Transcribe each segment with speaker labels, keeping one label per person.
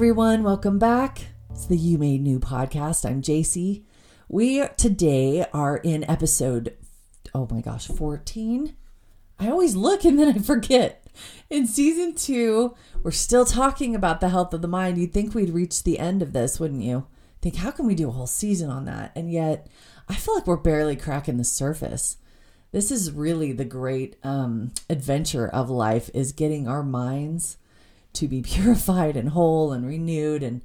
Speaker 1: everyone. Welcome back. It's the You Made New podcast. I'm JC. We today are in episode, oh my gosh, 14. I always look and then I forget. In season two, we're still talking about the health of the mind. You'd think we'd reach the end of this, wouldn't you? Think, how can we do a whole season on that? And yet, I feel like we're barely cracking the surface. This is really the great um, adventure of life is getting our minds to be purified and whole and renewed. And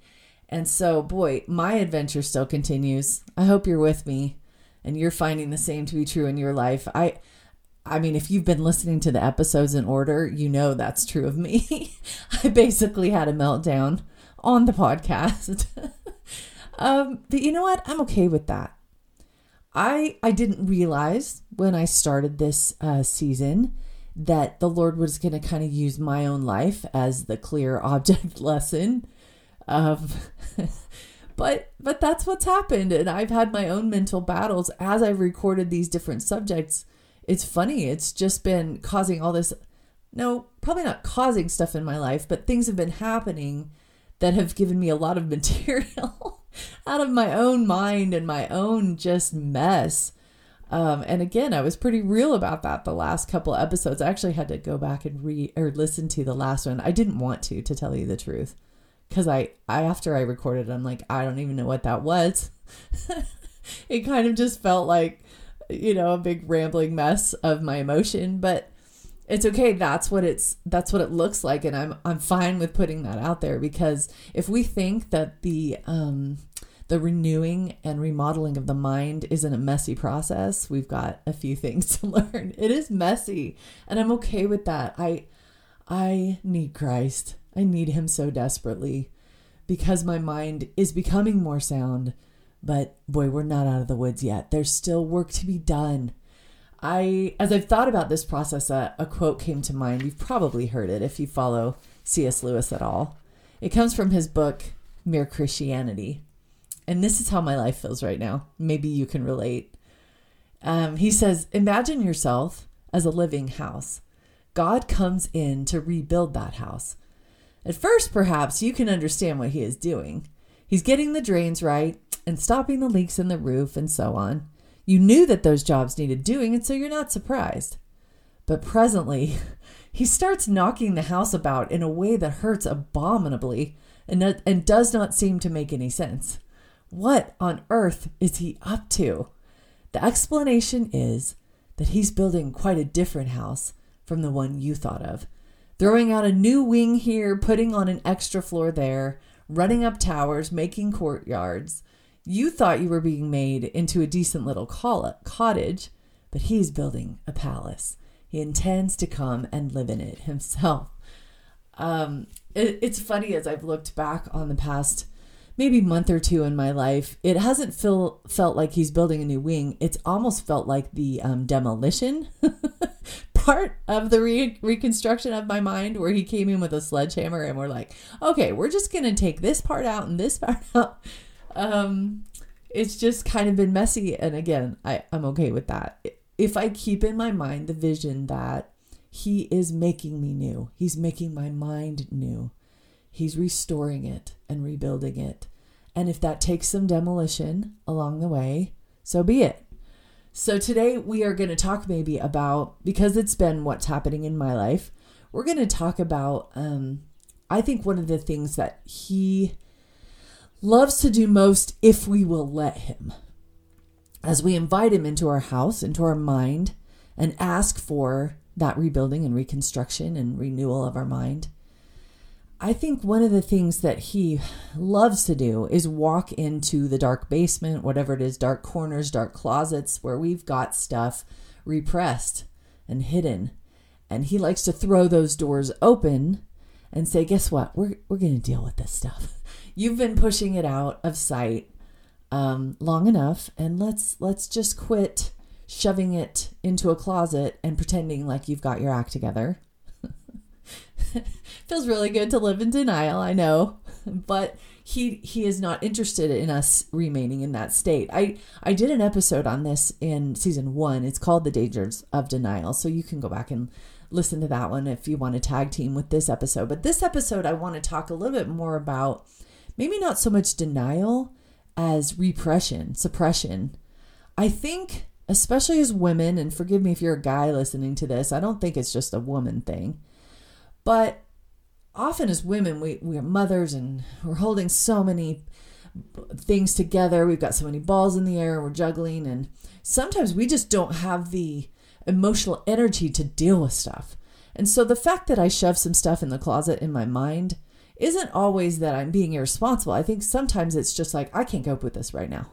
Speaker 1: and so boy my adventure still continues. I hope you're with me and you're finding the same to be true in your life. I i mean if you've been listening to the episodes in order you know that's true of me. I basically had a meltdown on the podcast. Um but you know what? I'm okay with that. I i didn't realize when i started this uh, season that the Lord was going to kind of use my own life as the clear object lesson. Um, but but that's what's happened, and I've had my own mental battles as I've recorded these different subjects. It's funny; it's just been causing all this. No, probably not causing stuff in my life, but things have been happening that have given me a lot of material out of my own mind and my own just mess um, and again, I was pretty real about that the last couple episodes. I actually had to go back and re or listen to the last one. I didn't want to, to tell you the truth, because I, I after I recorded, I'm like, I don't even know what that was. it kind of just felt like, you know, a big rambling mess of my emotion, but it's okay. That's what it's that's what it looks like, and I'm I'm fine with putting that out there because if we think that the um the renewing and remodeling of the mind isn't a messy process. We've got a few things to learn. It is messy, and I'm okay with that. I I need Christ. I need him so desperately because my mind is becoming more sound. But boy, we're not out of the woods yet. There's still work to be done. I as I've thought about this process, a, a quote came to mind. You've probably heard it if you follow C.S. Lewis at all. It comes from his book Mere Christianity. And this is how my life feels right now. Maybe you can relate. Um, he says, Imagine yourself as a living house. God comes in to rebuild that house. At first, perhaps you can understand what he is doing. He's getting the drains right and stopping the leaks in the roof and so on. You knew that those jobs needed doing, and so you're not surprised. But presently, he starts knocking the house about in a way that hurts abominably and, and does not seem to make any sense. What on earth is he up to? The explanation is that he's building quite a different house from the one you thought of. Throwing out a new wing here, putting on an extra floor there, running up towers, making courtyards. You thought you were being made into a decent little cottage, but he's building a palace. He intends to come and live in it himself. Um, it, it's funny as I've looked back on the past maybe month or two in my life, it hasn't feel, felt like he's building a new wing. It's almost felt like the um, demolition part of the re- reconstruction of my mind, where he came in with a sledgehammer and we're like, okay, we're just going to take this part out and this part out. Um, it's just kind of been messy. And again, I, I'm okay with that. If I keep in my mind the vision that he is making me new, he's making my mind new He's restoring it and rebuilding it. And if that takes some demolition along the way, so be it. So today we are going to talk maybe about, because it's been what's happening in my life, we're going to talk about, um, I think one of the things that he loves to do most if we will let him. As we invite him into our house, into our mind, and ask for that rebuilding and reconstruction and renewal of our mind, I think one of the things that he loves to do is walk into the dark basement, whatever it is, dark corners, dark closets where we've got stuff repressed and hidden. And he likes to throw those doors open and say, Guess what? We're, we're going to deal with this stuff. You've been pushing it out of sight um, long enough, and let's let's just quit shoving it into a closet and pretending like you've got your act together feels really good to live in denial, I know, but he he is not interested in us remaining in that state. I I did an episode on this in season 1. It's called The Dangers of Denial, so you can go back and listen to that one if you want to tag team with this episode. But this episode, I want to talk a little bit more about maybe not so much denial as repression, suppression. I think, especially as women, and forgive me if you're a guy listening to this, I don't think it's just a woman thing. But often as women, we, we are mothers and we're holding so many things together. We've got so many balls in the air, and we're juggling, and sometimes we just don't have the emotional energy to deal with stuff. And so the fact that I shove some stuff in the closet in my mind isn't always that I'm being irresponsible. I think sometimes it's just like, I can't cope with this right now.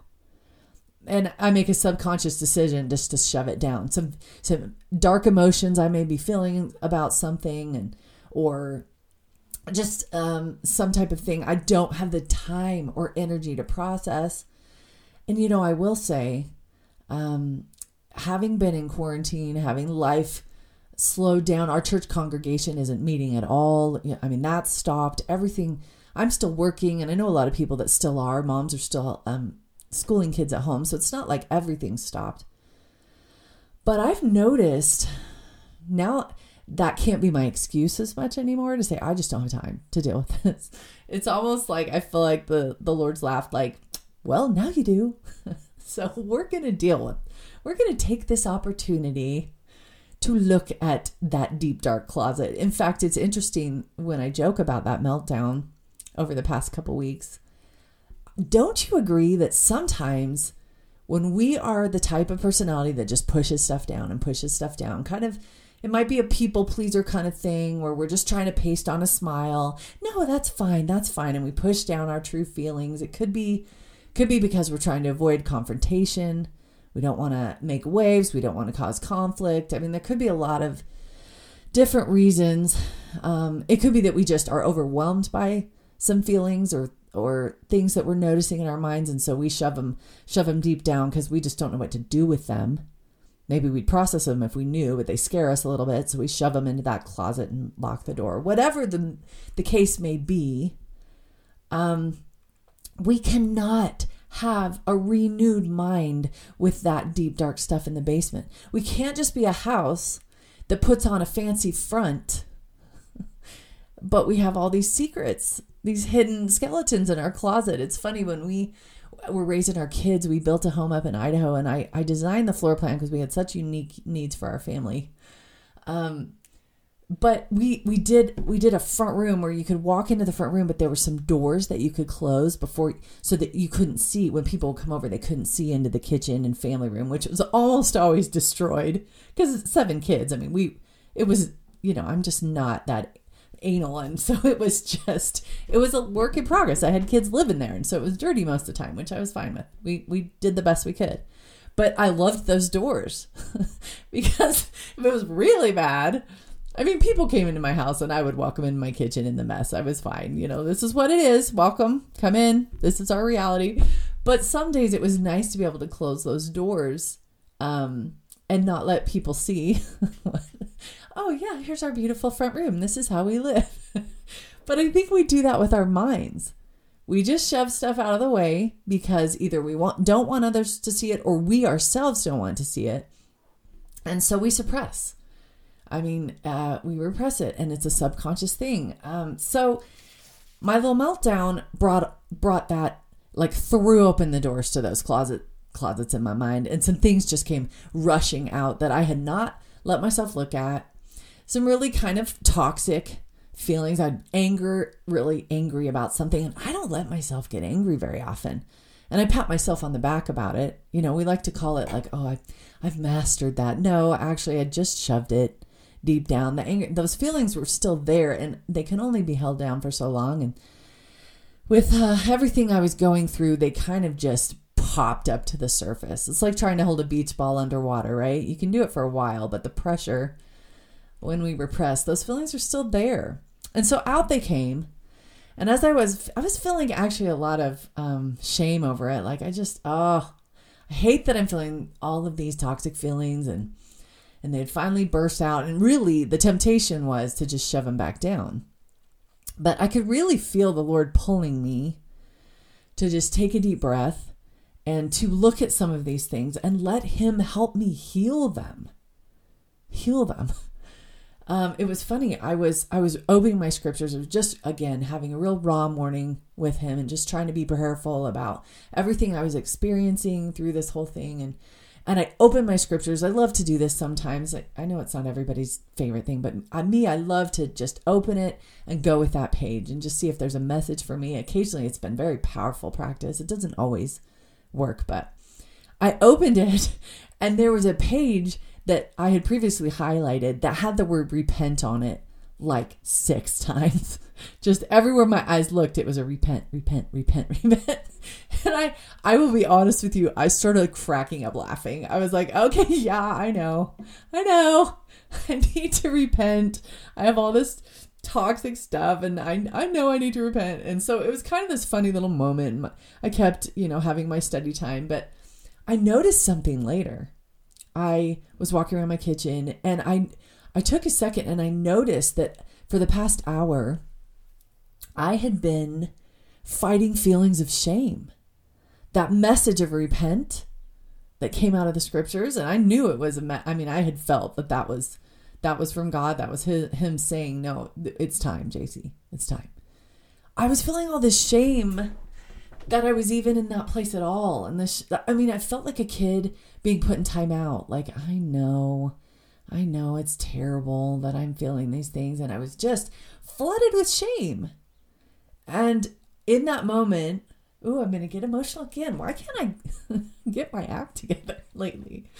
Speaker 1: And I make a subconscious decision just to shove it down. Some some dark emotions I may be feeling about something and or just um, some type of thing I don't have the time or energy to process. And you know, I will say, um, having been in quarantine, having life slowed down, our church congregation isn't meeting at all. I mean, that's stopped. Everything. I'm still working, and I know a lot of people that still are. Moms are still um, schooling kids at home, so it's not like everything's stopped. But I've noticed now that can't be my excuse as much anymore to say I just don't have time to deal with this. It's almost like I feel like the the Lord's laughed like, well, now you do. so we're going to deal with. We're going to take this opportunity to look at that deep dark closet. In fact, it's interesting when I joke about that meltdown over the past couple weeks. Don't you agree that sometimes when we are the type of personality that just pushes stuff down and pushes stuff down, kind of it might be a people pleaser kind of thing where we're just trying to paste on a smile. No, that's fine. That's fine. And we push down our true feelings. It could be could be because we're trying to avoid confrontation. We don't want to make waves. We don't want to cause conflict. I mean, there could be a lot of different reasons. Um, it could be that we just are overwhelmed by some feelings or or things that we're noticing in our minds, and so we shove them shove them deep down because we just don't know what to do with them. Maybe we'd process them if we knew, but they scare us a little bit, so we shove them into that closet and lock the door. Whatever the the case may be, um, we cannot have a renewed mind with that deep dark stuff in the basement. We can't just be a house that puts on a fancy front, but we have all these secrets, these hidden skeletons in our closet. It's funny when we were raising our kids, we built a home up in Idaho, and I, I designed the floor plan because we had such unique needs for our family. Um, but we we did we did a front room where you could walk into the front room but there were some doors that you could close before so that you couldn't see when people come over they couldn't see into the kitchen and family room which was almost always destroyed because seven kids i mean we it was you know i'm just not that anal and so it was just it was a work in progress i had kids living there and so it was dirty most of the time which i was fine with we we did the best we could but i loved those doors because if it was really bad I mean, people came into my house and I would welcome in my kitchen in the mess. I was fine. You know, this is what it is. Welcome. Come in. This is our reality. But some days it was nice to be able to close those doors um, and not let people see oh, yeah, here's our beautiful front room. This is how we live. but I think we do that with our minds. We just shove stuff out of the way because either we want don't want others to see it or we ourselves don't want to see it. And so we suppress. I mean, uh, we repress it and it's a subconscious thing. Um, so my little meltdown brought brought that like threw open the doors to those closet closets in my mind and some things just came rushing out that I had not let myself look at some really kind of toxic feelings. I'd anger, really angry about something. And I don't let myself get angry very often. And I pat myself on the back about it. You know, we like to call it like, oh, I, I've mastered that. No, actually, I just shoved it deep down. The anger, those feelings were still there, and they can only be held down for so long. And with uh, everything I was going through, they kind of just popped up to the surface. It's like trying to hold a beach ball underwater, right? You can do it for a while, but the pressure when we repress, those feelings are still there. And so out they came. And as I was, I was feeling actually a lot of um, shame over it. Like I just, oh, I hate that I'm feeling all of these toxic feelings, and and they'd finally burst out. And really, the temptation was to just shove them back down. But I could really feel the Lord pulling me to just take a deep breath and to look at some of these things and let Him help me heal them. Heal them. um, it was funny. I was I was opening my scriptures. I was just again having a real raw morning with him and just trying to be prayerful about everything I was experiencing through this whole thing. And and I opened my scriptures. I love to do this sometimes. I, I know it's not everybody's favorite thing, but uh, me, I love to just open it and go with that page and just see if there's a message for me. Occasionally, it's been very powerful practice. It doesn't always work, but I opened it and there was a page that I had previously highlighted that had the word repent on it like six times. Just everywhere my eyes looked, it was a repent, repent, repent, repent. And I I will be honest with you, I started cracking up laughing. I was like, okay, yeah, I know. I know. I need to repent. I have all this toxic stuff and I, I know I need to repent. And so it was kind of this funny little moment. I kept, you know, having my study time, but I noticed something later. I was walking around my kitchen and I I took a second and I noticed that for the past hour I had been fighting feelings of shame. That message of repent that came out of the scriptures and I knew it was a me- I mean I had felt that that was that was from God. That was his, him saying, "No, it's time, JC. It's time." I was feeling all this shame that I was even in that place at all. And this, I mean, I felt like a kid being put in timeout. Like, I know, I know it's terrible that I'm feeling these things. And I was just flooded with shame. And in that moment, oh, I'm going to get emotional again. Why can't I get my act together lately?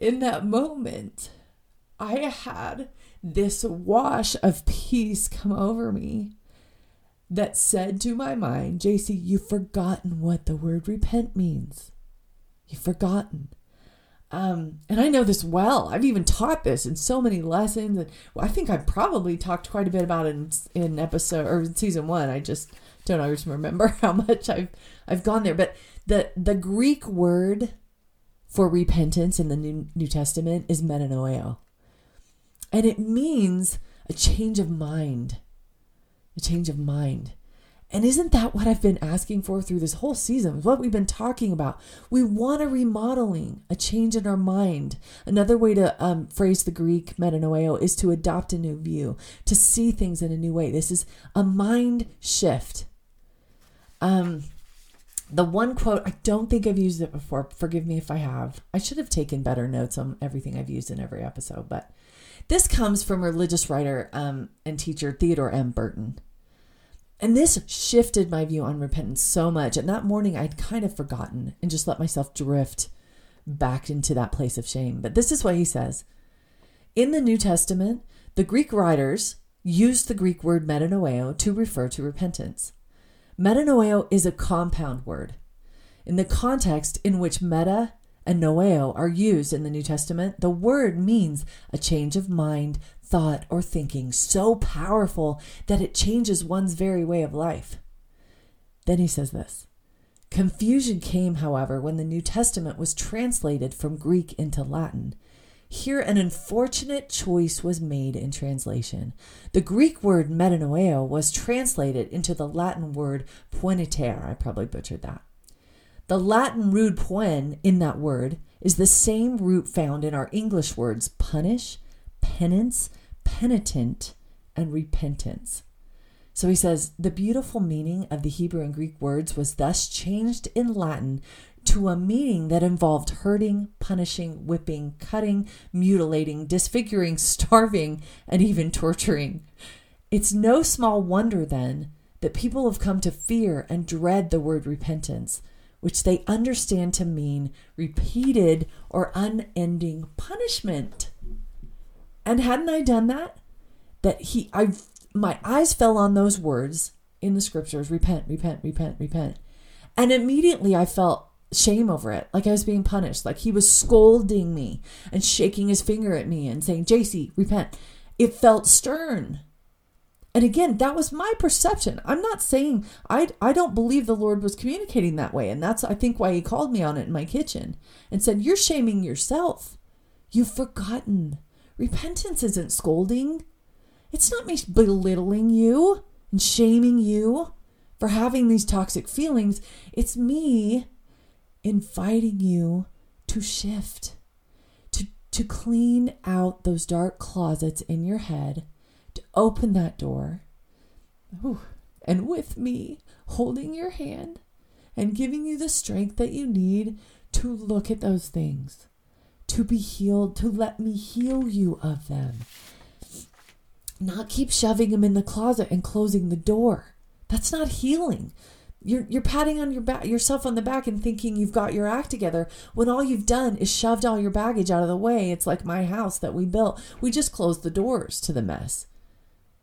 Speaker 1: In that moment, I had this wash of peace come over me that said to my mind, JC, you've forgotten what the word repent means. You've forgotten. Um, and I know this well. I've even taught this in so many lessons. And I think I probably talked quite a bit about it in, in episode or in season one. I just don't always remember how much I've I've gone there. But the the Greek word for repentance in the New, New Testament is metanoeo. And it means a change of mind a change of mind. And isn't that what I've been asking for through this whole season? What we've been talking about. We want a remodeling, a change in our mind. Another way to um, phrase the Greek metanoeo is to adopt a new view, to see things in a new way. This is a mind shift. Um, the one quote, I don't think I've used it before. Forgive me if I have. I should have taken better notes on everything I've used in every episode, but this comes from religious writer um, and teacher Theodore M. Burton. And this shifted my view on repentance so much. And that morning, I'd kind of forgotten and just let myself drift back into that place of shame. But this is what he says In the New Testament, the Greek writers used the Greek word metanoeo to refer to repentance. Metanoeo is a compound word. In the context in which meta and noeo are used in the New Testament, the word means a change of mind, thought, or thinking so powerful that it changes one's very way of life. Then he says this Confusion came, however, when the New Testament was translated from Greek into Latin. Here, an unfortunate choice was made in translation. The Greek word metanoeo was translated into the Latin word poenitere. I probably butchered that. The Latin root poen in that word is the same root found in our English words punish, penance, penitent, and repentance. So he says the beautiful meaning of the Hebrew and Greek words was thus changed in Latin to a meaning that involved hurting, punishing, whipping, cutting, mutilating, disfiguring, starving, and even torturing. It's no small wonder then that people have come to fear and dread the word repentance which they understand to mean repeated or unending punishment. And hadn't I done that? That he I my eyes fell on those words in the scriptures, repent, repent, repent, repent. And immediately I felt shame over it, like I was being punished, like he was scolding me and shaking his finger at me and saying, JC, repent. It felt stern. And again, that was my perception. I'm not saying I I don't believe the Lord was communicating that way, and that's I think why he called me on it in my kitchen and said, "You're shaming yourself. You've forgotten. Repentance isn't scolding. It's not me belittling you and shaming you for having these toxic feelings. It's me inviting you to shift, to to clean out those dark closets in your head, open that door. Ooh, and with me holding your hand and giving you the strength that you need to look at those things, to be healed, to let me heal you of them. Not keep shoving them in the closet and closing the door. That's not healing. You're, you're patting on your back yourself on the back and thinking you've got your act together when all you've done is shoved all your baggage out of the way. It's like my house that we built. We just closed the doors to the mess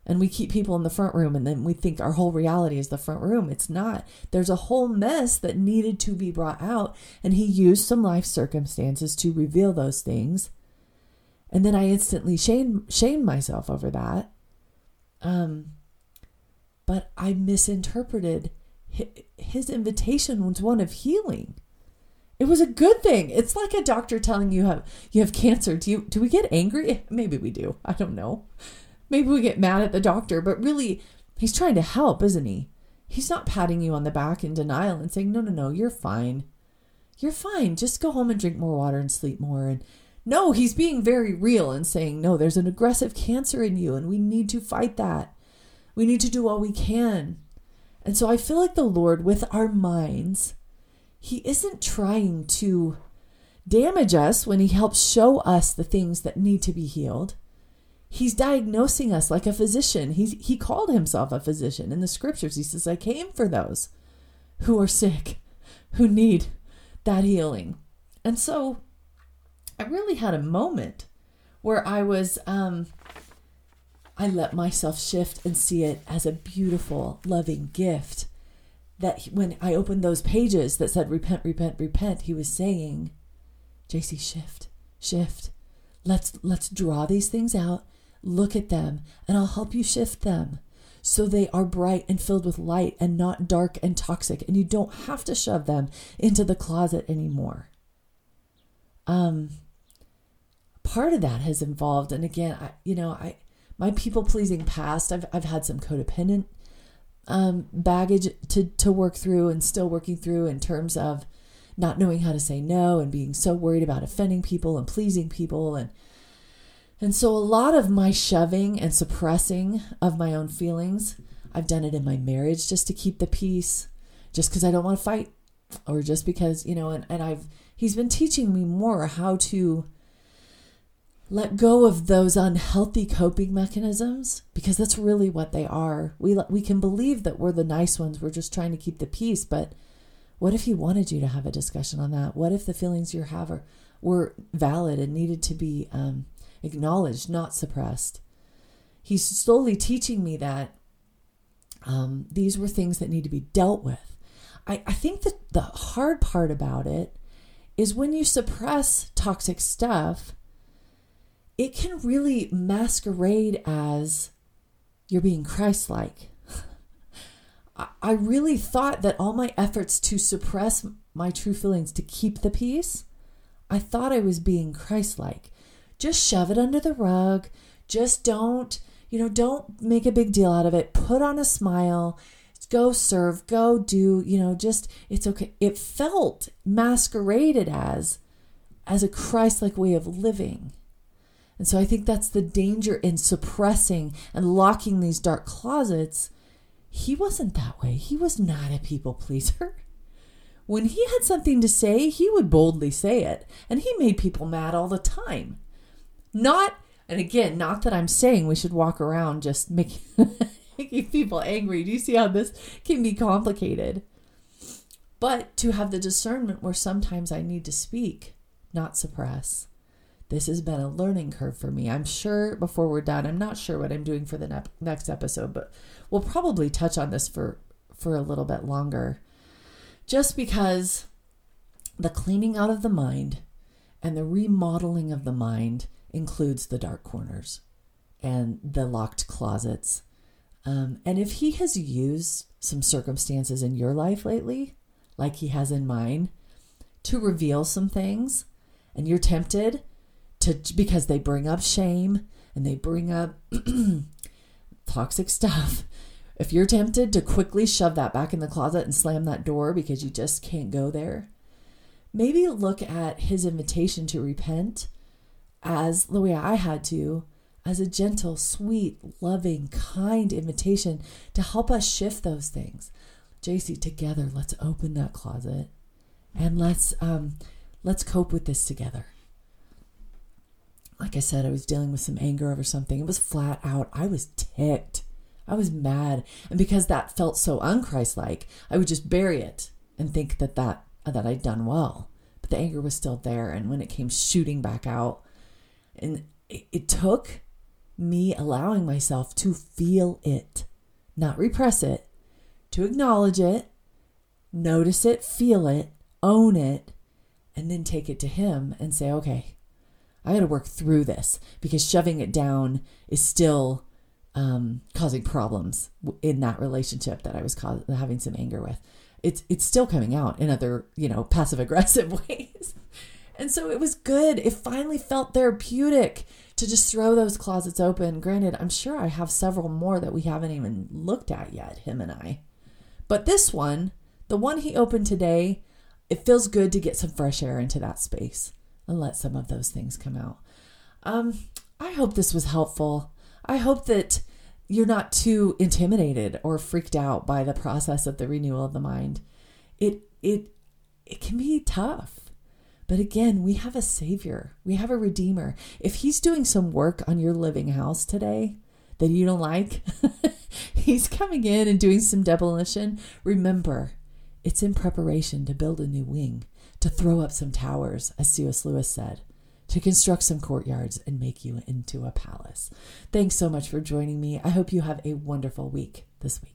Speaker 1: and we keep people in the front room and then we think our whole reality is the front room. It's not. There's a whole mess that needed to be brought out, and he used some life circumstances to reveal those things. And then I instantly shame shamed myself over that. Um but I misinterpreted his invitation was one of healing. It was a good thing. It's like a doctor telling you have you have cancer. Do you do we get angry? Maybe we do. I don't know. Maybe we get mad at the doctor, but really, he's trying to help, isn't he? He's not patting you on the back in denial and saying, no, no, no, you're fine. You're fine. Just go home and drink more water and sleep more. And no, he's being very real and saying, no, there's an aggressive cancer in you and we need to fight that. We need to do all we can. And so I feel like the Lord, with our minds, He isn't trying to damage us when He helps show us the things that need to be healed. He's diagnosing us like a physician. He's, he called himself a physician in the scriptures. He says, I came for those who are sick, who need that healing. And so I really had a moment where I was, um, I let myself shift and see it as a beautiful, loving gift. That when I opened those pages that said, repent, repent, repent, he was saying, JC, shift, shift. Let's let's draw these things out Look at them, and I'll help you shift them so they are bright and filled with light and not dark and toxic, and you don't have to shove them into the closet anymore. Um, part of that has involved, and again, I, you know, I my people pleasing past, I've I've had some codependent um, baggage to to work through and still working through in terms of not knowing how to say no and being so worried about offending people and pleasing people and and so, a lot of my shoving and suppressing of my own feelings, I've done it in my marriage just to keep the peace, just because I don't want to fight, or just because, you know, and, and I've, he's been teaching me more how to let go of those unhealthy coping mechanisms because that's really what they are. We, we can believe that we're the nice ones, we're just trying to keep the peace, but what if he wanted you to have a discussion on that? What if the feelings you have are, were valid and needed to be um, acknowledged, not suppressed. He's slowly teaching me that um, these were things that need to be dealt with. I, I think that the hard part about it is when you suppress toxic stuff, it can really masquerade as you're being Christ like. I really thought that all my efforts to suppress my true feelings to keep the peace, I thought I was being Christ like just shove it under the rug. Just don't, you know, don't make a big deal out of it. Put on a smile. Go serve, go do, you know, just it's okay. It felt masqueraded as as a Christ-like way of living. And so I think that's the danger in suppressing and locking these dark closets. He wasn't that way. He was not a people pleaser. When he had something to say, he would boldly say it, and he made people mad all the time. Not, and again, not that I'm saying we should walk around just making, making people angry. Do you see how this can be complicated? But to have the discernment where sometimes I need to speak, not suppress. This has been a learning curve for me. I'm sure before we're done, I'm not sure what I'm doing for the ne- next episode, but we'll probably touch on this for for a little bit longer. Just because the cleaning out of the mind and the remodeling of the mind includes the dark corners and the locked closets. Um, and if he has used some circumstances in your life lately, like he has in mine, to reveal some things, and you're tempted to because they bring up shame and they bring up toxic stuff. If you're tempted to quickly shove that back in the closet and slam that door because you just can't go there, maybe look at his invitation to repent as the way I had to, as a gentle, sweet, loving, kind invitation to help us shift those things. JC, together, let's open that closet and let's um, let's cope with this together. Like I said, I was dealing with some anger over something. It was flat out. I was ticked. I was mad, and because that felt so unchristlike, I would just bury it and think that that that I'd done well. But the anger was still there, and when it came shooting back out, and it, it took me allowing myself to feel it, not repress it, to acknowledge it, notice it, feel it, own it, and then take it to Him and say, okay, I got to work through this because shoving it down is still um, causing problems in that relationship that I was having some anger with. It's it's still coming out in other you know passive aggressive ways, and so it was good. It finally felt therapeutic to just throw those closets open. Granted, I'm sure I have several more that we haven't even looked at yet, him and I. But this one, the one he opened today, it feels good to get some fresh air into that space and let some of those things come out. Um, I hope this was helpful. I hope that you're not too intimidated or freaked out by the process of the renewal of the mind. It it it can be tough. But again, we have a savior. We have a redeemer. If he's doing some work on your living house today that you don't like, he's coming in and doing some demolition. Remember, it's in preparation to build a new wing, to throw up some towers, as C.S. Lewis said, to construct some courtyards and make you into a palace. Thanks so much for joining me. I hope you have a wonderful week this week.